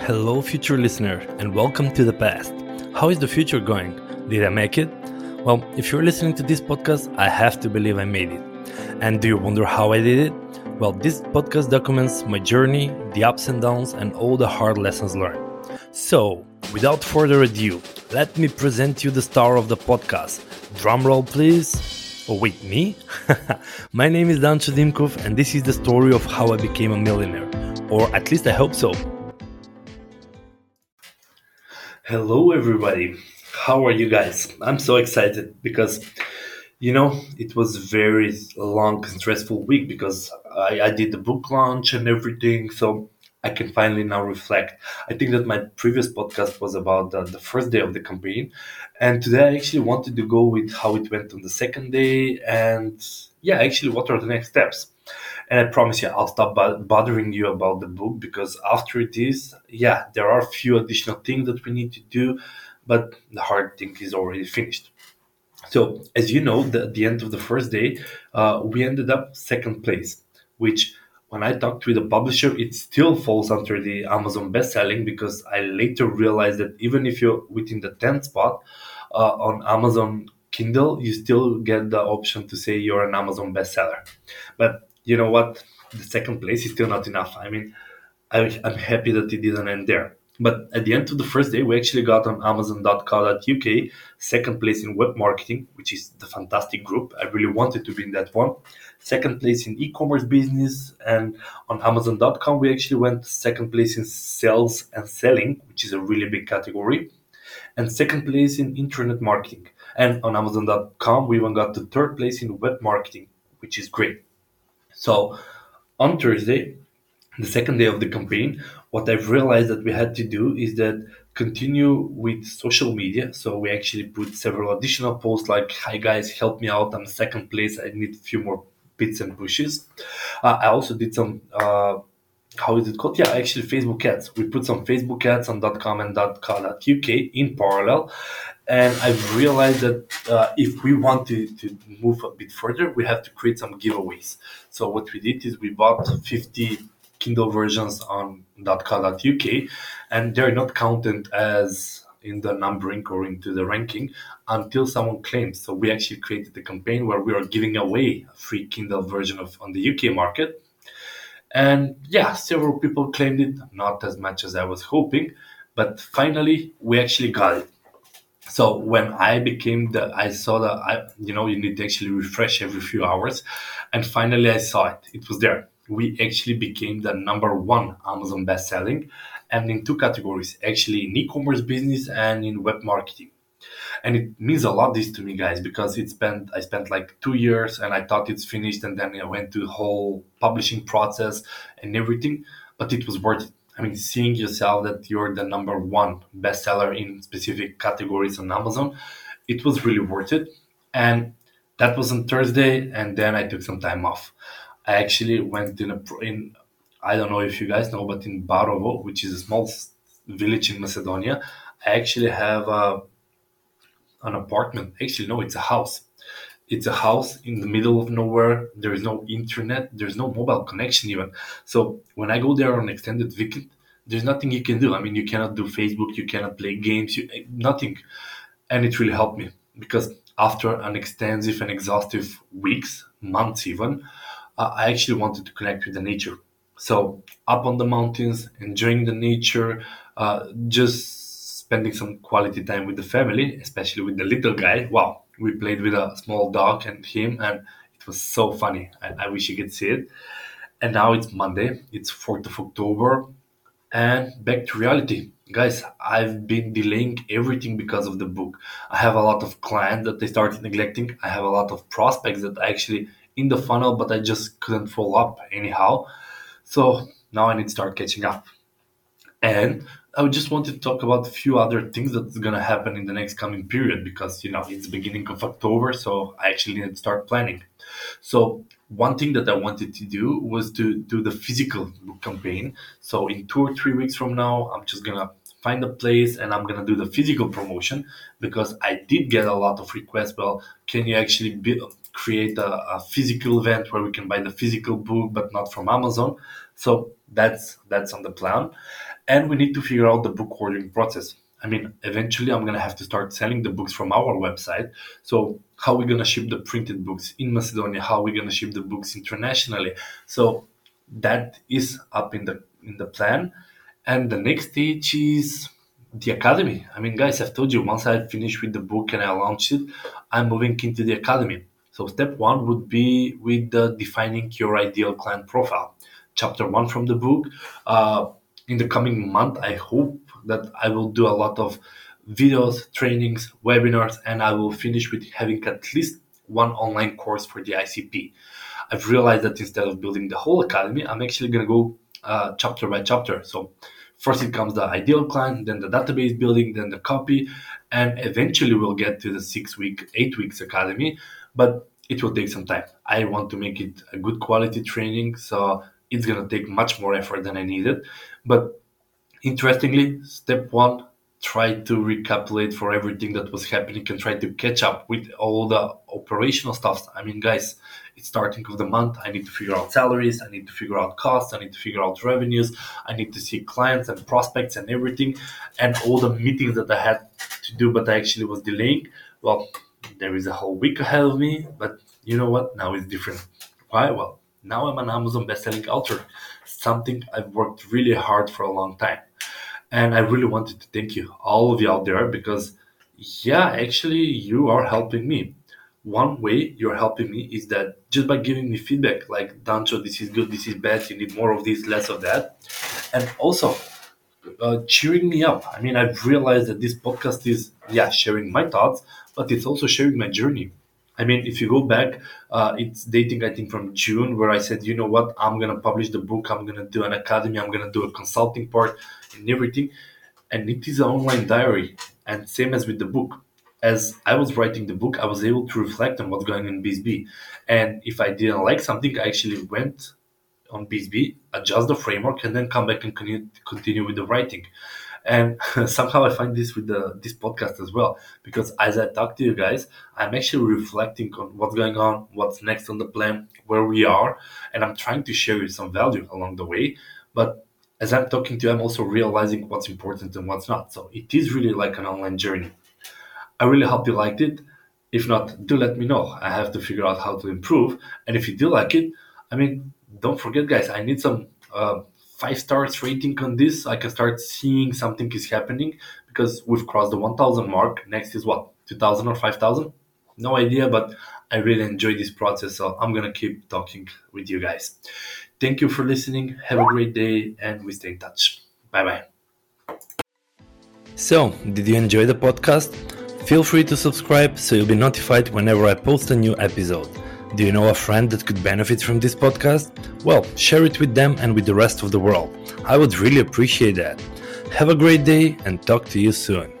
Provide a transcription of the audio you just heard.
Hello, future listener, and welcome to the past. How is the future going? Did I make it? Well, if you're listening to this podcast, I have to believe I made it. And do you wonder how I did it? Well, this podcast documents my journey, the ups and downs, and all the hard lessons learned. So, without further ado, let me present you the star of the podcast. Drumroll, please. Oh, wait, me? my name is Dancho Dimkov, and this is the story of how I became a millionaire. Or at least I hope so. Hello, everybody. How are you guys? I'm so excited because, you know, it was very long and stressful week because I, I did the book launch and everything. So I can finally now reflect. I think that my previous podcast was about the, the first day of the campaign. And today I actually wanted to go with how it went on the second day and, yeah, actually, what are the next steps. And I promise you, I'll stop bothering you about the book because after this, yeah, there are a few additional things that we need to do, but the hard thing is already finished. So, as you know, the, at the end of the first day, uh, we ended up second place, which when I talked to the publisher, it still falls under the Amazon bestselling because I later realized that even if you're within the 10th spot uh, on Amazon Kindle, you still get the option to say you're an Amazon bestseller. But you know what? The second place is still not enough. I mean, I, I'm happy that it didn't end there. But at the end of the first day, we actually got on Amazon.co.uk second place in web marketing, which is the fantastic group. I really wanted to be in that one. Second place in e-commerce business, and on Amazon.com we actually went second place in sales and selling, which is a really big category, and second place in internet marketing. And on Amazon.com we even got the third place in web marketing, which is great. So on Thursday, the second day of the campaign, what I've realized that we had to do is that continue with social media. So we actually put several additional posts like, "Hi guys, help me out! I'm second place. I need a few more bits and pushes." Uh, I also did some. Uh, how is it called? Yeah, actually, Facebook ads. We put some Facebook ads on .com and .co.uk in parallel, and I've realized that uh, if we want to, to move a bit further, we have to create some giveaways. So what we did is we bought 50 Kindle versions on .co.uk, and they're not counted as in the numbering or into the ranking until someone claims. So we actually created a campaign where we are giving away a free Kindle version of on the UK market. And yeah, several people claimed it, not as much as I was hoping, but finally we actually got it. So when i became the i saw that i you know you need to actually refresh every few hours. And finally i saw it. It was there. We actually became the number one amazon best selling and in two categories actually in e-commerce business and in web marketing and it means a lot this to me guys because it spent i spent like two years and i thought it's finished and then i went to the whole publishing process and everything but it was worth it I mean, seeing yourself that you're the number one bestseller in specific categories on Amazon, it was really worth it. And that was on Thursday, and then I took some time off. I actually went in a in I don't know if you guys know, but in Berovo, which is a small village in Macedonia, I actually have a, an apartment. Actually, no, it's a house it's a house in the middle of nowhere. There is no internet. There's no mobile connection even. So when I go there on extended weekend, there's nothing you can do. I mean, you cannot do Facebook. You cannot play games. You, nothing. And it really helped me because after an extensive and exhaustive weeks, months even, I actually wanted to connect with the nature. So up on the mountains, enjoying the nature, uh, just spending some quality time with the family, especially with the little guy. Wow, we played with a small dog and him, and it was so funny. I, I wish you could see it. And now it's Monday, it's 4th of October, and back to reality. Guys, I've been delaying everything because of the book. I have a lot of clients that they started neglecting. I have a lot of prospects that I actually in the funnel, but I just couldn't follow up anyhow. So now I need to start catching up. And I just wanted to talk about a few other things that's gonna happen in the next coming period because you know it's beginning of October, so I actually need to start planning. So one thing that I wanted to do was to do the physical campaign. So in two or three weeks from now, I'm just gonna find a place and I'm gonna do the physical promotion because I did get a lot of requests. Well, can you actually create a, a physical event where we can buy the physical book, but not from Amazon. So that's that's on the plan, and we need to figure out the book ordering process. I mean, eventually I'm gonna have to start selling the books from our website. So how are we gonna ship the printed books in Macedonia? How are we gonna ship the books internationally? So that is up in the in the plan. And the next stage is the academy. I mean, guys, I've told you once I finish with the book and I launch it, I'm moving into the academy. So step one would be with the defining your ideal client profile. Chapter one from the book. Uh, in the coming month, I hope that I will do a lot of videos, trainings, webinars, and I will finish with having at least one online course for the ICP. I've realized that instead of building the whole academy, I'm actually going to go uh, chapter by chapter. So first it comes the ideal client, then the database building, then the copy, and eventually we'll get to the six week, eight weeks academy. But it will take some time. I want to make it a good quality training, so it's gonna take much more effort than I needed. But interestingly, step one try to recapitulate for everything that was happening and try to catch up with all the operational stuff. I mean, guys, it's starting of the month. I need to figure out salaries. I need to figure out costs. I need to figure out revenues. I need to see clients and prospects and everything. And all the meetings that I had to do, but I actually was delaying. Well, there is a whole week ahead of me, but you know what? Now it's different. Why? Well, now I'm an Amazon best-selling author, something I've worked really hard for a long time. And I really wanted to thank you, all of you out there, because yeah, actually, you are helping me. One way you're helping me is that just by giving me feedback, like Dancho, this is good, this is bad, you need more of this, less of that. And also uh, cheering me up. I mean, I've realized that this podcast is, yeah, sharing my thoughts, but it's also sharing my journey. I mean, if you go back, uh, it's dating, I think, from June, where I said, you know what, I'm going to publish the book, I'm going to do an academy, I'm going to do a consulting part and everything. And it is an online diary. And same as with the book. As I was writing the book, I was able to reflect on what's going on in BSB. And if I didn't like something, I actually went on BSB, adjust the framework, and then come back and continue with the writing. And somehow I find this with the this podcast as well because as I talk to you guys, I'm actually reflecting on what's going on, what's next on the plan, where we are, and I'm trying to share you some value along the way. But as I'm talking to you, I'm also realizing what's important and what's not. So it is really like an online journey. I really hope you liked it. If not, do let me know. I have to figure out how to improve. And if you do like it, I mean, don't forget, guys, I need some uh, five stars rating on this, I can start seeing something is happening because we've crossed the 1000 mark. Next is what, 2000 or 5000? No idea, but I really enjoy this process. So I'm going to keep talking with you guys. Thank you for listening. Have a great day and we stay in touch. Bye bye. So, did you enjoy the podcast? Feel free to subscribe so you'll be notified whenever I post a new episode. Do you know a friend that could benefit from this podcast? Well, share it with them and with the rest of the world. I would really appreciate that. Have a great day and talk to you soon.